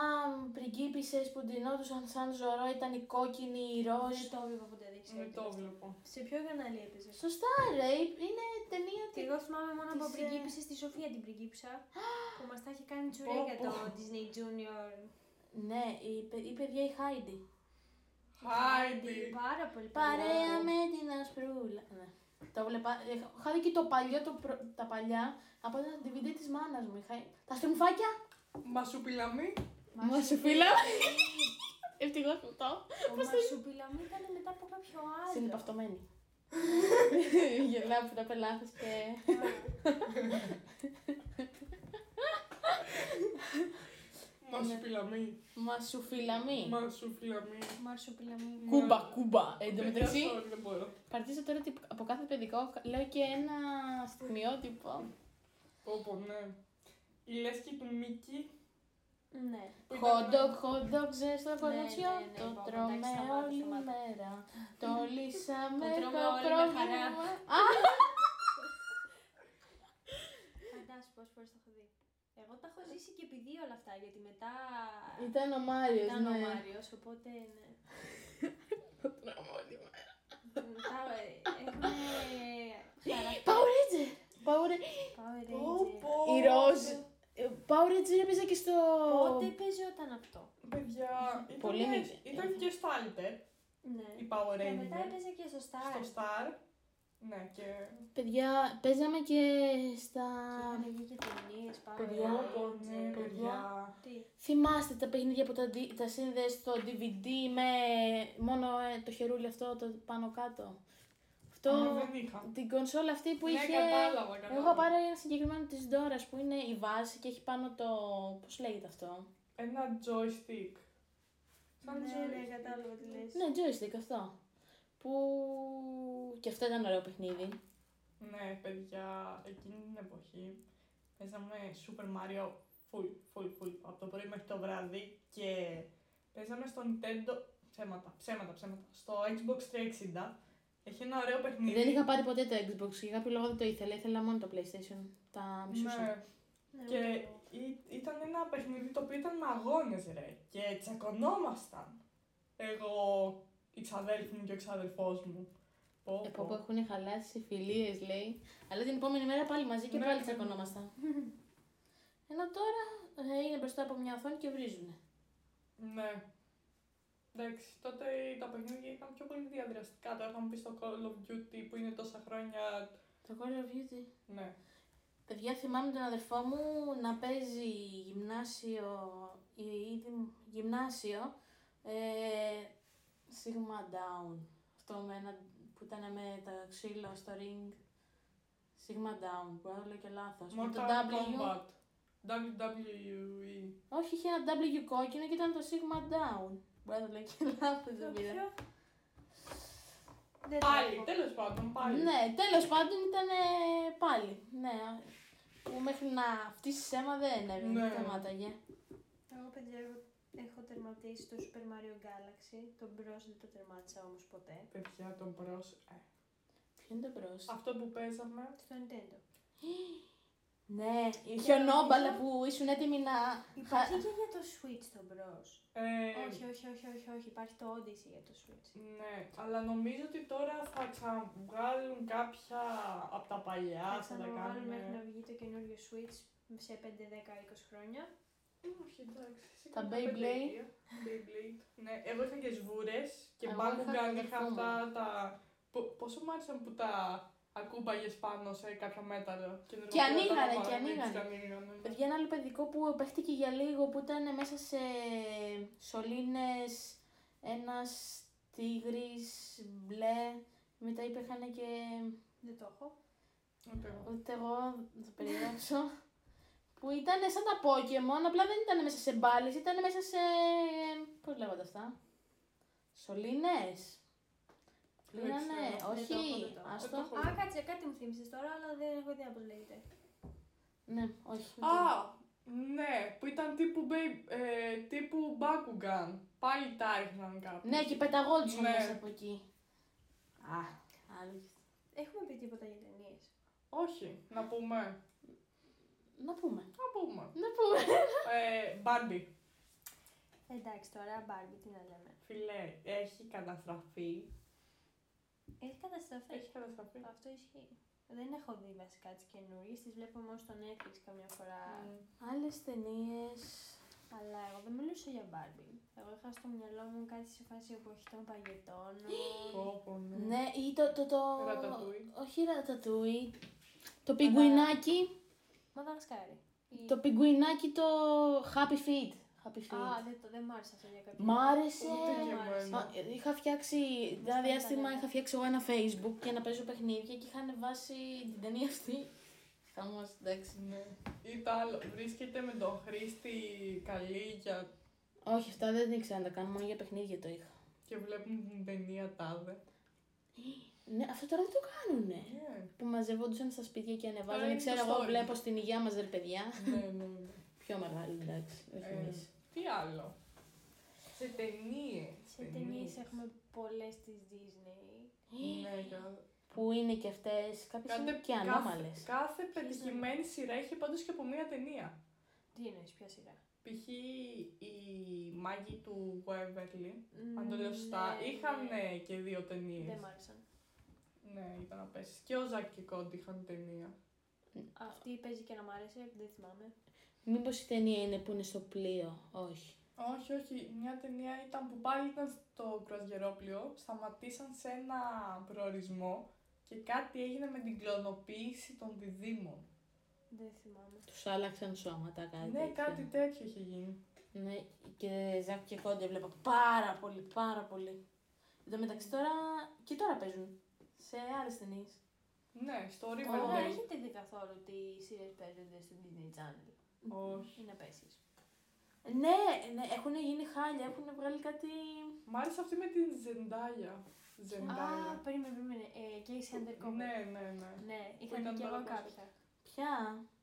πριγκίπισσες που ντυνόντουσαν σαν ζωρό, ήταν η κόκκινη, η ροζ. Δεν το βλέπω ποτέ, δεν ξέρω. Δεν τι το είναι αυτό. βλέπω. Σε ποιο κανάλι έπαιζες; Στο Star, ρε, είναι ταινία Και εγώ θυμάμαι μόνο από Της, ε, πριγκίπισσα στη Σοφία την πριγκίπισσα που μας τα είχε κάνει τσουρέκια Πω, το πω. Disney Junior. Ναι, η, παι- η παιδιά η Χάιντι. Χάιντι. Πάρα πολύ Παρέα παλιά. με την ασπρούλα. Ναι. Το βλέπα. έχω- Είχα δει και το παλιό, το προ- τα παλιά, από ένα DVD της μάνας μου. Είχα... Τα στριμφάκια. Μασουπιλαμή. Μα σου φίλα. Ευτυχώς που το. Ο Μασουπιλαμή ήταν μετά από κάποιο άλλο. Συνεπαυτωμένη. Γελάω που τα πελάθες και... Μασουπιλαμή. Μασουφιλαμή. Μασουφιλαμή. Μασουφιλαμή. Μαρσουπιλαμή. Κούμπα, κούμπα. Εν τω Παιδιά, μεταξύ, sorry, δεν μπορώ. παρτίζω τώρα ότι από κάθε παιδικό λέω και ένα στιγμιότυπο. Πω, πω, ναι. Η λέσχη του Μίκη. Ναι. που ήταν- Hot dog, hot dog, ζέστο Ναι, κοροτσιό. ναι, ναι, Το πω, τρώμε εντάξει, σταμάτα, όλη σταμάτα. μέρα. Το λύσαμε Το τρώμε το όλοι με πρόβλημα. χαρά. Α, Φαντάσου πόσε φορέ το έχω δει. Εγώ τα έχω ζήσει και επειδή όλα αυτά, γιατί μετά Ήταν ο Μάριος, ήταν ο ναι. Μάριος, οπότε ναι. Το τρώμε όλη μέρα. Μετά ε, έχουμε χαρακτήρα. Power Ranger. Power Power Πω, Ranger. πω. Η Ροζ. Ε, Power Ranger έπαιζε και στο... Πότε παίζονταν αυτό; Παιδιά, Πολύ ήταν, μικρή. ήταν και στο Alter, Ναι. η Power Και μετά Ranger. έπαιζε και στο Star. Στο Star. Ναι, και... Παιδιά, παίζαμε και στα... Είχαν βγει και ταινίες, Power Παιδιά, Πω, πω, Ranger. ναι, παιδιά. Τι; Θυμάστε τα παιχνίδια που τα, δι- τα σύνδεσαι στο DVD με μόνο ε, το χερούλι αυτό το πάνω κάτω; Αυτό, Α, δεν είχα. την κονσόλα αυτή που Ναι, είχε... κατάλαβα, κατάλαβα. Εγώ είχα πάρει ένα συγκεκριμένο της Dora που είναι η βάση και έχει πάνω το... πώς λέγεται αυτό; Ένα joystick. Σαν Ναι, ναι, joystick. κατάλαβα τι λες. Ναι, joystick αυτό. Που... και αυτό ήταν ωραίο παιχνίδι. Ναι, παιδιά, εκείνη την εποχή παίζαμε Super Mario full, full, full, από το πρωί μέχρι το βράδυ και παίζαμε στο Nintendo, ψέματα, ψέματα, ψέματα, στο Xbox 360. Έχει ένα ωραίο παιχνίδι. Δεν είχα πάρει ποτέ το Xbox, για κάποιο λόγο δεν το ήθελα, ήθελα μόνο το PlayStation. Τα μισούσα. Ναι, Ναι, και ούτε εγώ. ή- ήταν ένα παιχνίδι το οποίο ήταν με αγώνες ρε και τσακωνόμασταν. Εγώ, η ξαδέλφη μου και ο ξαδελφός μου. Πω, Ε, πω, πω. πω, έχουν χαλάσει οι φιλίες, λέει. Αλλά την επόμενη μέρα πάλι μαζί και Ναι, πάλι ναι. τσακωνόμασταν. Ενώ τώρα ε, είναι μπροστά από μια οθόνη και βρίζουνε. Ναι. Εντάξει, τότε τα παιχνίδια ήταν πιο πολύ διαδραστικά. Τώρα θα μου πεις το Call of Duty που είναι τόσα χρόνια. Το Call of Duty. Ναι. Παιδιά, θυμάμαι τον αδερφό μου να παίζει γυμνάσιο, ή ήδη γυμνάσιο, ε, Sigma Down. Αυτό με ένα, που ήταν με τα ξύλο στο ring. Sigma Down, μπορεί να το λέω και λάθος. Με το Mortal W. Kombat. WWE. Όχι, είχε ένα W κόκκινο και ήταν το Sigma Down. Μπορεί να το λέω και λάθος, δεν πειράζει. Ποιο; Δεν το Πάλι, έχω. τέλος πάντων, πάλι. Ναι, τέλος πάντων ήταν πάλι. Ναι, που μέχρι να φτύσεις αίμα δεν έβγαινε, Ναι. δεν σταμάταγε. Εγώ παιδιά εγώ έχω τερματίσει το Super Mario Galaxy. Το Bros δεν το τερμάτισα όμως ποτέ. Παιδιά, τον προς. Ε. Ποιο είναι το μπρος; Αυτό που παίζαμε. Στο Nintendo. Ναι, η χιονόμπαλα που ήσουν έτοιμοι να... Υπάρχει και για το Switch το Bros. Ε, Όχι, όχι, όχι, όχι, όχι. Υπάρχει το Odyssey για το Switch. Ναι, αλλά νομίζω ότι τώρα θα ξαναβγάλουν κάποια από τα παλιά. Θα Θα τα ξαναβάλουν μέχρι να κάνουν. βγει το καινούριο Switch σε 5, 10, 20 χρόνια. Όχι, εντάξει. σε Τα κάποια Beyblade. πενταετία. Beyblade. Ναι, εγώ είχα και σβούρες και Εγώ Bakugan είχα είχα αδερφό μου. αυτά τα. Πο- Πόσο μ' άρεσαν που τα ακούμπαγες πάνω σε κάποιο μέταλλο. Και, Και ανοίγανε, ενεργοποιόταν και το μαγνήτη, ανοίγανε. και ανοίγανε, ναι. Παιδιά, ένα άλλο παιδικό που παίχτηκε για λίγο που ήταν μέσα σε σωλήνες ένας τίγρης μπλε. Μετά υπήρχαν και. Δεν το έχω. Ούτε εγώ. Ούτε εγώ θα το περιγράψω. Που ήταν σαν τα Pokemon, απλά δεν ήταν μέσα σε μπάλες, ήταν μέσα σε. Πώς λέγονται αυτά. Σωλήνες. Δεν Ήτανε, ξέρω. Δεν το έχω, όχι, δεν το έχω. άστο. Δεν το έχω. Α, κάτσε, κάτι μου θύμισες τώρα, αλλά δεν έχω ιδέα πώς λέγεται. Ναι, όχι. Α, ναι, που ήταν τύπου, Bey- ε, τύπου Bakugan. Πάλι τα έριχναν κάπου. Ναι, και πεταγόντουσαν Ναι. μέσα από εκεί. Α, άλλο. Έχουμε πει τίποτα για ταινίες. Όχι, να πούμε. Να πούμε. Να πούμε. Να πούμε. Ε, Barbie. Εντάξει, τώρα Barbie, τι να λέμε. Φιλέ, έχει καταστραφεί. Έχει καταστραφεί. Έχει καταστραφεί. Αυτό ισχύει. Δεν έχω δει βασικά τις καινούριες. Τις βλέπω μόνο στο Netflix καμιά φορά. Άλλες ταινίες. Αλλά εγώ δεν μιλούσα για Barbie. Εγώ είχα στο μυαλό μου κάτι σε φάση εποχή των παγετών. Πω, πω, ναι. Ναι, ή το. το, το... Ρατατούι. Όχι ρατατούι. Το πιγκουινάκι. Μαδαγασκάρι. Η- Το πιγκουινάκι το Happy Feet. Happy Feet. Α, δεν, το, δεν μ' άρεσε αυτό για κάποιο Μ' λόγο. άρεσε. Ούτε και μ' άρεσε. εμένα. Α, Είχα φτιάξει ένα Μας διάστημα, τα είχα φτιάξει εγώ ένα facebook για να παίζω παιχνίδια και είχα ανεβάσει την ταινία αυτή. Χαμός, εντάξει. Ναι. Ή το άλλο, βρίσκεται με τον χρήστη καλή για Όχι, αυτά δεν ήξερα να τα κάνω, μόνο για παιχνίδια το είχα. Και βλέπουν την ταινία τάδε. Ναι, αυτό τώρα δεν το κάνουνε. Ναι, Που μαζευόντουσαν στα σπίτια και Τώρα ανεβάζανε. είναι Ξέρω το εγώ, story. βλέπω στην υγεία μας ρε παιδιά. ναι, ναι. ναι. Πιο μεγάλη, εντάξει. Όχι Ε, εμείς. τι άλλο; Σε ταινίες. Σε ταινίες έχουμε πολλές της Disney. Ναι, για- Που είναι και αυτές, κάποιες Κάντε είναι και κάθε- ανώμαλες. Κάθε πετυχημένη σειρά έχει πάντως και από μία ταινία. Τι εννοείς, ποια σειρά; Π.χ. οι μάγοι του Waverly, αν το Μ, λέω σωστά, ναι, είχαν ναι. ε, και δύο ταινίες. Δεν μ' άρεσαν. Ναι, ήταν απέσει. Και ο Ζακ και Κόντι είχαν ταινία. Αυτή παίζει και να μ' άρεσε, δεν θυμάμαι. Μήπως η ταινία είναι που είναι στο πλοίο, όχι. Όχι, όχι. Μια ταινία ήταν που πάλι ήταν στο κρουαζιερόπλιο. Σταματήσαν σε ένα προορισμό και κάτι έγινε με την κλωνοποίηση των διδήμων. Δεν θυμάμαι. Τους άλλαξαν σώματα, κάτι. ναι, τέτοιο. κάτι τέτοιο είχε γίνει. Ναι, και Ζακ και Κόντι βλέπω πάρα πολύ, πάρα πολύ. Εν τω μεταξύ τώρα και τώρα παίζουν σε άλλε ταινίε. Ναι, στο Αλλά Riverdale. έχετε δει καθόλου τι σειρέ παίζονται στο Disney Channel. Όχι. Είναι απέσιες. Ναι, ναι, έχουν γίνει χάλια, έχουν βγάλει κάτι. Μ' άρεσε αυτή με την Ζεντάγια. Α, Ζεντάγια. περίμενε, περίμενε. Ε, Casey Undercover. Ναι, ναι, ναι. Ναι, είχαν ήταν και εγώ πάρα πολύ. κάποια. Ποια;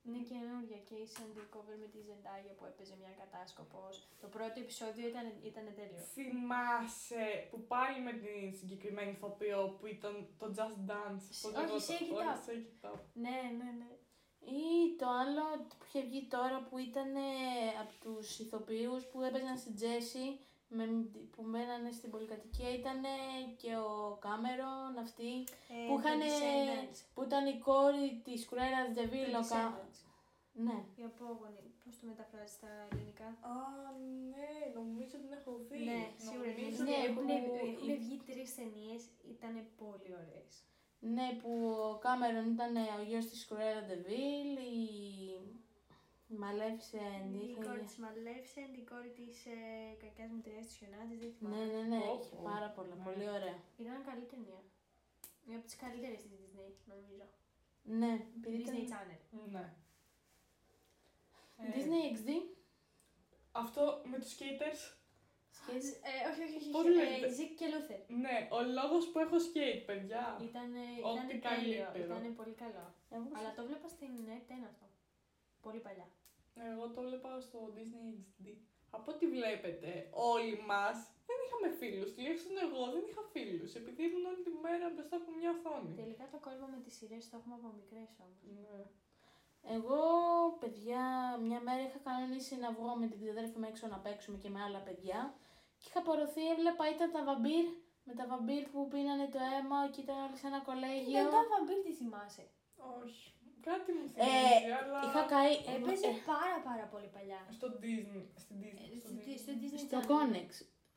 Είναι καινούργια Casey Undercover με τη Zendaya που έπαιζε μια κατάσκοπος. Το πρώτο επεισόδιο ήταν, ήταν τέλειο. Θυμάσαι που πάλι με την συγκεκριμένη ηθοποιό που ήταν το Just Dance. πώς Όχι, λεγόταν. Shake It Όχι, Up. Shake It Up. Ναι, ναι, ναι. Ή το άλλο που είχε βγει τώρα που ήταν από τους ηθοποιούς που έπαιζαν στην Τζέσι με, που μένανε στην πολυκατοικία ήταν και ο Κάμερον αυτή Ε, που, The είχαν, Descendants. που ήταν η κόρη της Κρουέρας Ντεβίλο. The Descendants. Ναι. Οι απόγονοι. Πώς το μεταφράζει στα ελληνικά; Α, ναι, νομίζω την έχω δει. Ναι, σίγουρα Νομίζω ναι, Ναι, έχουν, που- έχουν βγει τρεις ταινίες, ήταν πολύ ωραίες. Ναι, που ο Κάμερον ήταν ο γιος της Κρουέρα Ντεβίλ, η Μαλέφισεν. Η είχε- κόρη της Μαλέφισεντ, η κόρη της ε, κακιάς μητριάς της Χιονάτης, δεν θυμάμαι. Ναι, ναι, ναι, Πω, είχε πω. πάρα πολλά, Ναι. πολύ ωραία. Ήταν καλή ταινία. Μια από τις καλύτερες της Disney, νομίζω. Ναι, επειδή Disney ήταν... Channel. Ναι. Ε, Disney XD. Αυτό με τους skaters. Σχέση. Ε, όχι, όχι, όχι. Πώς όχι. λέγεται; Ε, Zeke και Luther. Ναι, ο λόγος που έχω skate, παιδιά. Ήταν, Ό,τι ήταν τέλειο, καλύτερο. ήταν πολύ καλό. Εγώ Αλλά το βλέπα στην ΕΡΤ ένα αυτό. Πολύ παλιά. Εγώ το βλέπα στο Disney XD. Από ό,τι βλέπετε, όλοι μας δεν είχαμε φίλους. Τουλάχιστον εγώ δεν είχα φίλους. Επειδή ήμουν όλη τη μέρα μπροστά από μια οθόνη. Τελικά το κόλπο με τις σειρές το έχουμε από μικρές όμως. Ναι. Εγώ, παιδιά, μια μέρα είχα κανονίσει να βγω με την ξαδέρφη μου έξω να παίξουμε και με άλλα παιδιά. Και είχα απορροθεί, έβλεπα ήταν τα βαμπύρ, με τα βαμπύρ που πίνανε το αίμα και ήταν όλοι σε ένα κολέγιο. Δεν το βαμπύρ τι θυμάσαι. Όχι. Κάτι μου Ε, θυμίζει, αλλά... είχα καεί Έπαιζε ε, πάρα πάρα πολύ παλιά. Στο Disney. Στην Disney. Ε, στο στο- Disney. Στο Disney στο Channel. Κόνεξ.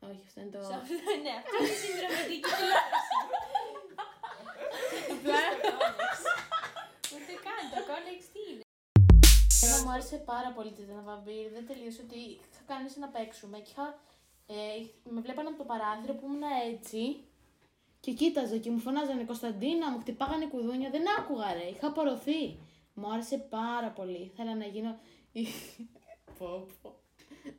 Όχι, αυτό είναι το... Σε αυτό- Ναι, αυτό είναι η συνδρομητική τηλεόραση. Απλά Ούτε καν, το Connex τι είναι; Εμένα μου άρεσε πάρα πολύ το τα βαμπύρ. Δεν τελείωσε ότι είχα κανονίσει να παίξουμε και είχα, ε, με βλέπανε από το παράθυρο που ήμουν έτσι και κοίταζα και μου φωνάζανε Κωνσταντίνα, μου χτυπάγανε κουδούνια. Δεν άκουγα ρε, είχα απορροθεί. Μου άρεσε πάρα πολύ. Ήθελα να γίνω. πω, πω.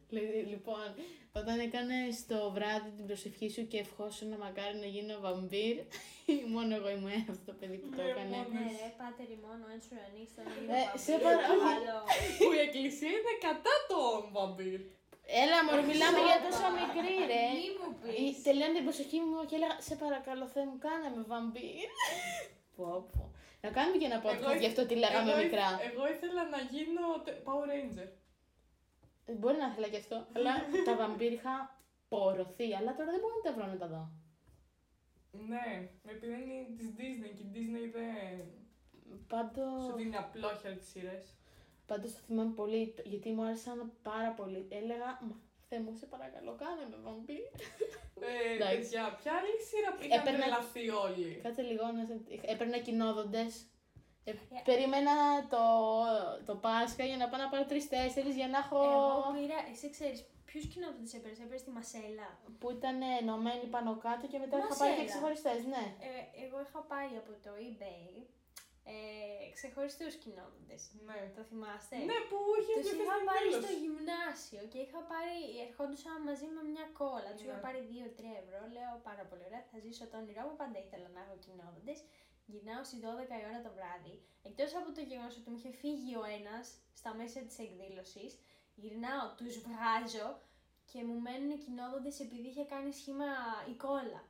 Λε- Λοιπόν, όταν έκανε το βράδυ την προσευχή σου και ευχόσου να μακάρι να γίνω βαμπύρ, μόνο εγώ ήμουν αυτό το παιδί που το Ναι, έκανε. μόνο. Ναι ρε, πάτε μόνο, αν σου ανοίξει τον Ε, σε παρακαλώ. που η εκκλησία είναι κατά το βαμπύρ. Έλα μωρέ, μιλάμε για τόσο μικρή ρε. Μη μου Ή- πεις. Τελειώνει την προσοχή μου και έλεγα Σε παρακαλώ, Θεέ μου, κάνε με βαμπύρ. πω, πω. Να κάνουμε και ένα Εγώ podcast ήθ- γι' αυτό τι λέγαμε εγώ, μικρά. ήθ- Εγώ ήθελα να γίνω τε- Power Ranger. Ε, Μπορεί να ήθελα κι αυτό. αλλά τα βαμπύρ είχα πορωθεί. Αλλά τώρα δεν μπορώ να τα βρω να τα δω. Ναι, επειδή είναι της Disney και η Disney δεν Πάντω. σου δίνει απλόχερα τις σειρές. Πάντως το θυμάμαι πολύ το- γιατί μου άρεσαν πάρα πολύ. Έλεγα Μα Θεέ μου, σε παρακαλώ, κάνε με βαμπύρ. Ε, Εντάξει. παιδιά, ποια άλλη σειρά που είχαν Έπαιρνα- τρελαθεί όλοι; Κάτσε λίγο να σε. Έπαιρνα κοινόδοντες. Ε, περίμενα το, το Πάσχα για να πάω να πάρω τρει-τέσσερι για να έχω. Εγώ πήρα, εσύ ξέρεις, ποιους κοινότητες έπαιρες, έπαιρες τη Μασέλα. που ήταν ενωμένοι πάνω κάτω και μετά είχα Μασέλα. πάρει και ξεχωριστές, ναι. Ε, εγώ είχα πάρει από το eBay ε, ξεχωριστούς κοινότητες. Ναι. Το θυμάστε; Ναι, που είχε Τους δει είχα στην πάρει εκδήλωση. στο γυμνάσιο και είχα πάρει, ερχόντουσαν μαζί με μια κόλλα. Του είχα Ναι. πάρει 2-3 ευρώ. Λέω πάρα πολύ ωραία, θα ζήσω το όνειρό μου. Πάντα ήθελα να έχω κοινότητες. Γυρνάω στις 12 η ώρα το βράδυ. Εκτός από το γεγονός ότι μου είχε φύγει ο ένας στα μέσα της εκδήλωσης, γυρνάω, τους βγάζω και μου μένουν κοινόδοντε επειδή είχε κάνει σχήμα η κόλλα.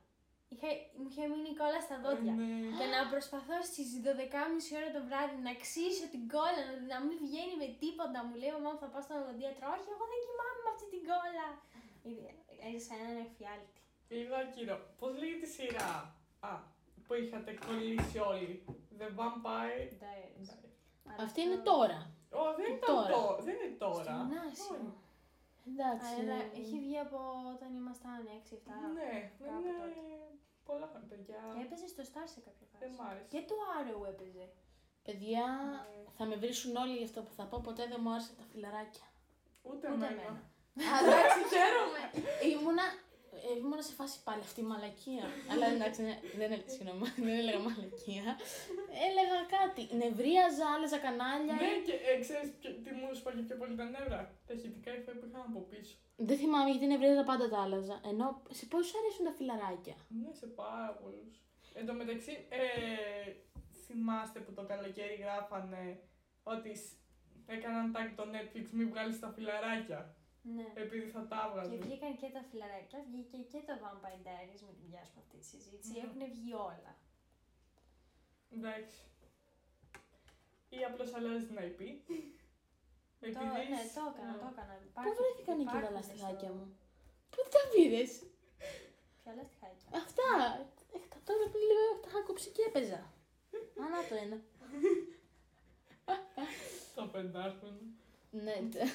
Είχε, μου είχε μείνει η κόλλα στα δόντια. Ναι. Και να προσπαθώ στις 12.30 ώρα το βράδυ να ξύσω την κόλλα, να, να μην βγαίνει με τίποτα. Μου λέει: Μαμά, θα πάω στον οδοντίατρο. Όχι, εγώ δεν κοιμάμαι με αυτή την κόλλα. Ε, Έζησα έναν εφιάλτη. Λίγο ακύρο. Πώς λέγεται η σειρά α, που είχατε κολλήσει όλοι; The Vampire. Diaries. Αλλά Αυτή αυτό- είναι τώρα. Ω, δεν ήταν Τώρα. τώρα. Δεν είναι Στο τώρα. γυμνάσιο. Όχι. Εντάξει. Αλλά έχει βγει από όταν ήμασταν 6-7. Ναι, κάπου είναι τότε. πολλά χρόνια, παιδιά. Και έπαιζε στο Star σε κάποια Δεν φάση. μ' άρεσε. Και το Arrow έπαιζε. Παιδιά, Ναι. θα με βρίσουν όλοι για αυτό που θα πω. Ποτέ δεν μου άρεσαν τα φιλαράκια. Ούτε Ούτε εμένα. εμένα. Α, εντάξει, χαίρομαι. Ήμουνα, ε, ήμουνα σε φάση πάλι αυτή η μαλακία. Αλλά εντάξει, ναι, δεν, έλεγα- συγγνώμη, δεν έλεγα μαλακία. Έλεγα κάτι. Νευρίαζα, άλλαζα κανάλια. Ναι, και ε, ξέρεις ποιο- τι μου σπάγει πιο πολύ τα νεύρα; Τα ηχητικά υφέ που είχαν από πίσω. Δεν θυμάμαι γιατί νευρίαζα πάντα τα άλλαζα. Ενώ σε πόσου αρέσουν τα φιλαράκια; Ναι, σε πάρα πολλούς. Εν τω μεταξύ, ε, θυμάστε που το καλοκαίρι γράφανε ότι σ- έκαναν tag το Netflix μην βγάλεις τα φιλαράκια. Ναι. Επειδή θα τα Και έβγαζε. βγήκαν και τα φιλαράκια, βγήκε και το Vampire Diaries με την πιάσουμε αυτή τη συζήτηση. Ναι. Έχουν βγει όλα. Εντάξει. Ή απλώς αλλάζει την IP. Το, ναι, το έκανα, το έκανα. Πού Υπάρχει- βρέθηκαν εκεί τα υπάρχουν λαστιχάκια στο- μου; Πού τα πήρες; Ποια λαστιχάκια; Αυτά. Ε, τα τώρα πριν λίγο τα είχα κόψει και έπαιζα. Α, να το ένα. Το πεντάχρονο. Ναι. τε-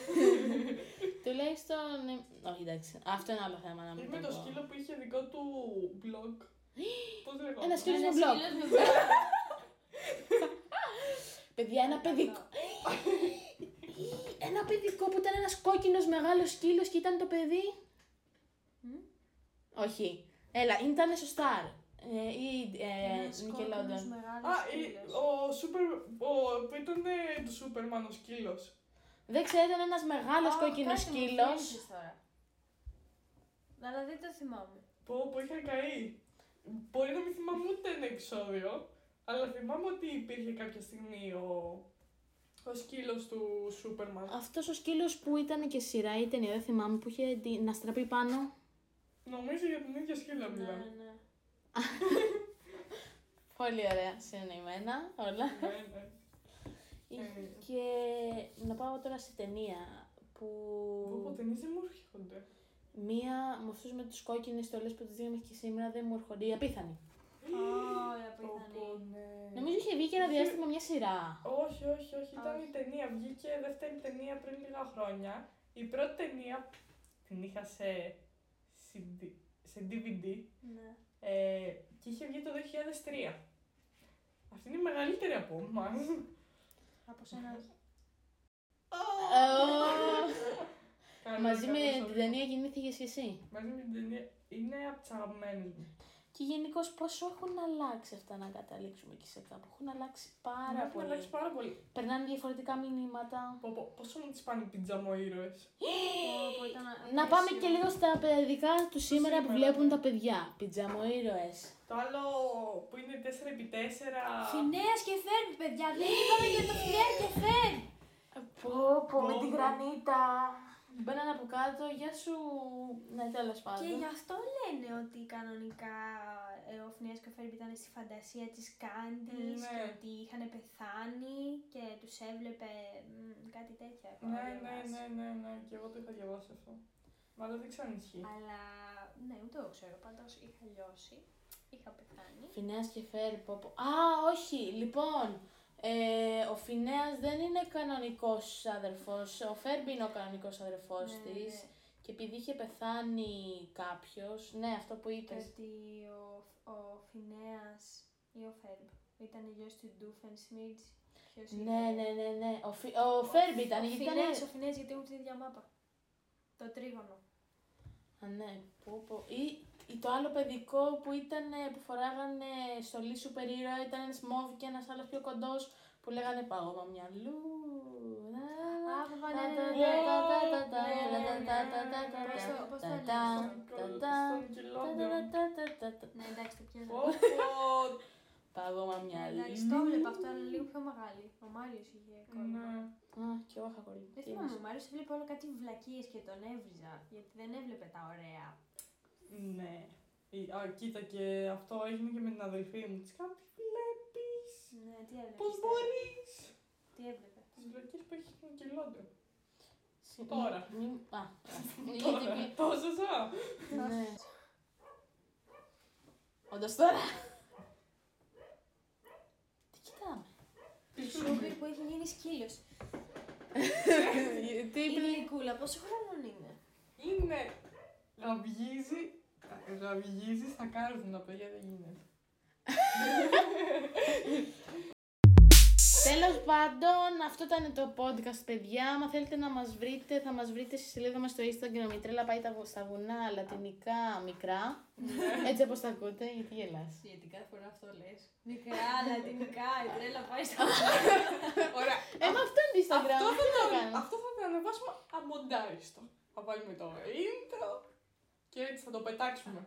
Τουλάχιστον. ε, Όχι, εντάξει. Αυτό είναι άλλο θέμα να Ή μην με το το πω. σκύλο που είχε δικό του blog. Πώς λέγω; Ένας σκύλος με Ένας μπλοκ. σκύλος με μπλοκ. Παιδιά, ένα παιδικό. Ένα παιδικό που ήταν ένας κόκκινος μεγάλος σκύλος και ήταν το παιδί. Μμ. Όχι. Έλα, ήταν στο Star. Ε, ή ε, Ένας κόκκινος Nickelodeon. μεγάλος Α, η- σκύλος. ο Σούπερ. Ο, που ήταν ε, του Σούπερμαν ο σκύλος. Δεν ξέρω, ήταν ένας μεγάλος Α, κόκκινος κάτι μου σκύλος. θυμίζεις τώρα. Αλλά δεν το θυμάμαι. Που, που είχα καεί. Μπορεί να μην θυμάμαι ούτε ένα επεισόδιο, αλλά θυμάμαι ότι υπήρχε κάποια στιγμή ο, ο σκύλος του Σούπερμαν. Αυτός ο σκύλος που ήταν και σειρά ή ταινία, δεν θυμάμαι, που είχε τη- να στραπεί πάνω. Νομίζω για την ίδια σκύλα Ναι, μιλάμε. ναι. Πολύ ωραία, συνεννοημένα όλα. ναι, ναι. Ε. Και να πάω τώρα σε ταινία που. Πω, ταινίες δεν μου έρχονται. Μία με αυτούς με του κόκκινες στολές που τις δύο μέχρι και σήμερα δεν μου έρχονται. Η απίθανη. Ω, η Πω, πω, απίθανη. ναι. Νομίζω είχε βγει και ένα Είχε- διάστημα μια σειρά. Όχι, όχι, όχι. Ήταν η ταινία. Βγήκε δεύτερη ταινία πριν λίγα χρόνια. Η πρώτη ταινία την είχα σε, CD, σε DVD Ναι. ε, και είχε βγει το 2003. Αυτή είναι η μεγαλύτερη από εμάς. Από σένα. όχι. Καλά, Μαζί με καλώς την ορίσατε. ταινία γεννήθηκες και εσύ. Μαζί με την ταινία. Είναι από τι αγαπημένε μου. Και γενικώς πόσο έχουν αλλάξει αυτά να καταλήξουμε και σε κάπου. Έχουν αλλάξει πάρα Έχουν πολύ. αλλάξει πάρα πολύ. Περνάνε διαφορετικά μηνύματα. Πω, πω, πόσο μου τις πάνε οι πιτζαμοήρωες. Πω, πω, ήταν Να πάμε απέσιο. και λίγο στα παιδικά του σήμερα που σήμερα, βλέπουν ναι. τα παιδιά. Πιτζαμοήρωες. Το άλλο που είναι 4x4. Φινέας και Φέρμπ, παιδιά. Δεν είπαμε για το Φινέα και Φέρμπ. Πω, πω, με Πω, την πω. γρανίτα. Μπαίνανε από κάτω, γεια σου. Ναι, τέλος Και πάντων. γι' αυτό λένε ότι κανονικά ε, ο Φινέας και ο Φέρμπ ήταν στη φαντασία της Κάντης Ναι. και ότι είχαν πεθάνει και τους έβλεπε μ, κάτι τέτοια. έχω Ναι, ναι, διαβάσει. ναι, ναι, ναι. Και εγώ το είχα διαβάσει αυτό. Μα δεν ξέρω αν ισχύει. Αλλά ναι, ούτε εγώ ξέρω. Πάντως είχα λιώσει. Είχα πεθάνει. Φινέας και Φέρι, πω, πω. Α, όχι, λοιπόν. Ε, ο Φινέας δεν είναι κανονικός αδερφός. Ο Φέρμπι είναι ο κανονικός αδερφός Ναι, της. ναι. Και επειδή είχε πεθάνει κάποιος, ναι, αυτό που Και είπες. ότι ο, ο Φινέας ή ο Φέρμπ ήταν γιος του Ντούφεν Σμιτς. Ποιος Ναι, ήταν; ναι, ναι, ναι. Ο, Φι... ο Φέρμπι ήταν, Ο γιατί ήταν... Φινέας, ο Φινέας γιατί έχουν την ίδια μάπα. Το τρίγωνο. Α, ναι. Πω, πω. Ή, ή το άλλο παιδικό που ήταν που φοράγανε στολή σούπερ ήρωα, ήταν ένας μόβ και ένας άλλος πιο κοντός που λέγανε πάγωμα μυαλού. Α, βέβαια, ναι, ναι, ναι, ναι. Πώς το- πώς το λένε, Ναι, εντάξει, το πιάνω. Πω, πω. Πάγωμα Ναι, μυαλού. εντάξει, το έβλεπα αυτό, αλλά λίγο πιο μεγάλη. Ο Μάριος είχε κόλλημα. Ναι. Α, κι εγώ είχα κολλήσει. Δεν θυμάμαι, ο Μάριος έβλεπε όλο κάτι βλακίες και τον έβριζα, γιατί δεν έβλεπε τα ωραία. Ναι. Η- Α, κοίτα και αυτό έγινε και με την αδελφή μου. Της κάνω, τι βλέπεις, Ναι, τι έβλεπες. πώς μπορείς; Τι έβλεπες; Τις βλακίες που έχεις στον Nickelodeon. Συ- Τώρα. μη- Α, Τώρα, γιατί τόσο ζω. Ναι. Όντως τώρα. Τι κοιτάμε. Σούπερ που έχει γίνει σκύλος. Τι Η είπε; γλυκούλα, πόσο χρόνο είναι; Είναι, γαβγίζει, γαβγίζει στα κάρβουνα, παιδιά δεν γίνεται. Τέλος πάντων, αυτό ήταν το podcast, παιδιά. Αν θέλετε να μας βρείτε, θα μας βρείτε στη σελίδα μας στο Instagram. Η τρέλα πάει τα βου- στα βουνά, λατινικά, μικρά. Έτσι όπως τα ακούτε, γιατί γελάς. Γιατί κάθε φορά αυτό λες. Μικρά, λατινικά, η τρέλα πάει στα Ωραία. Ε, μα αυτό είναι το Instagram. Αυτό τι θα, να το, κάνω. αυτό θα το ανεβάσουμε αμοντάριστο. Θα βάλουμε το intro και έτσι θα το πετάξουμε.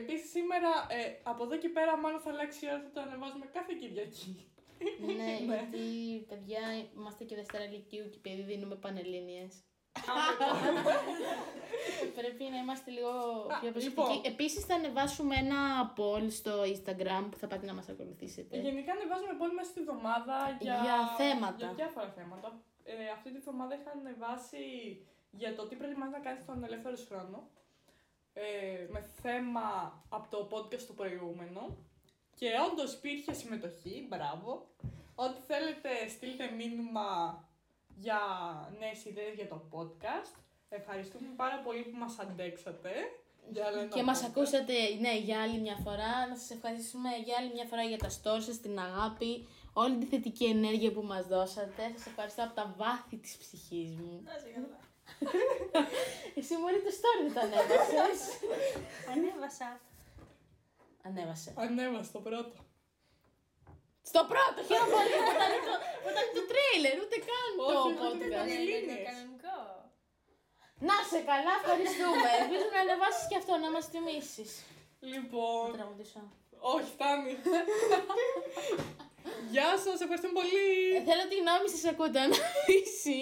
Επίσης σήμερα, ε, από εδώ και πέρα μάλλον θα αλλάξει η ώρα, θα το ανεβάζουμε κάθε Κυριακή. Ναι, γιατί παιδιά είμαστε και Δευτέρα Λυκείου και επειδή δίνουμε πανελλήνιες. Πρέπει να είμαστε λίγο Α, πιο προσεκτικοί. λοιπόν. Επίσης θα ανεβάσουμε ένα poll στο Instagram που θα πάτε να μας ακολουθήσετε. Γενικά ανεβάζουμε πολύ μέσα στη εβδομάδα για, Για θέματα. Για διάφορα θέματα. Ε, αυτή τη βδομάδα είχα ανεβάσει για το τι πρέπει να κάνεις στον ελεύθερο σου χρόνο. Ε, με θέμα από το podcast το προηγούμενο. Και όντως υπήρχε συμμετοχή, μπράβο. Ό,τι θέλετε στείλτε μήνυμα για νέες ιδέες για το podcast. Ευχαριστούμε πάρα πολύ που μας αντέξατε. Για άλλο ένα Και μας podcast. ακούσατε, ναι, για άλλη μια φορά. Να σας ευχαριστήσουμε για άλλη μια φορά για τα stories σας, την αγάπη, όλη τη θετική ενέργεια που μας δώσατε. Σας ευχαριστώ από τα βάθη της ψυχής μου. Να σε καλά. Εσύ μόλις το story δεν το ανέβασες. Ανέβασα. Ανέβασε. Ανέβασε το πρώτο. Στο πρώτο, χαίρομαι πολύ που ήταν το, που ήταν το τρέιλερ, ούτε καν το Όχι, όχι, δεν ήταν. podcast. Δεν είναι Ελληνίδες. κανονικό. Να σε καλά, ευχαριστούμε. Ελπίζω να ανεβάσεις και αυτό, να μας τιμήσεις. Λοιπόν, Θα τραγουδήσω. όχι φτάνει. Γεια σας, ευχαριστούμε πολύ. Ε, θέλω τη γνώμη σας ακούτε, αναβήσει.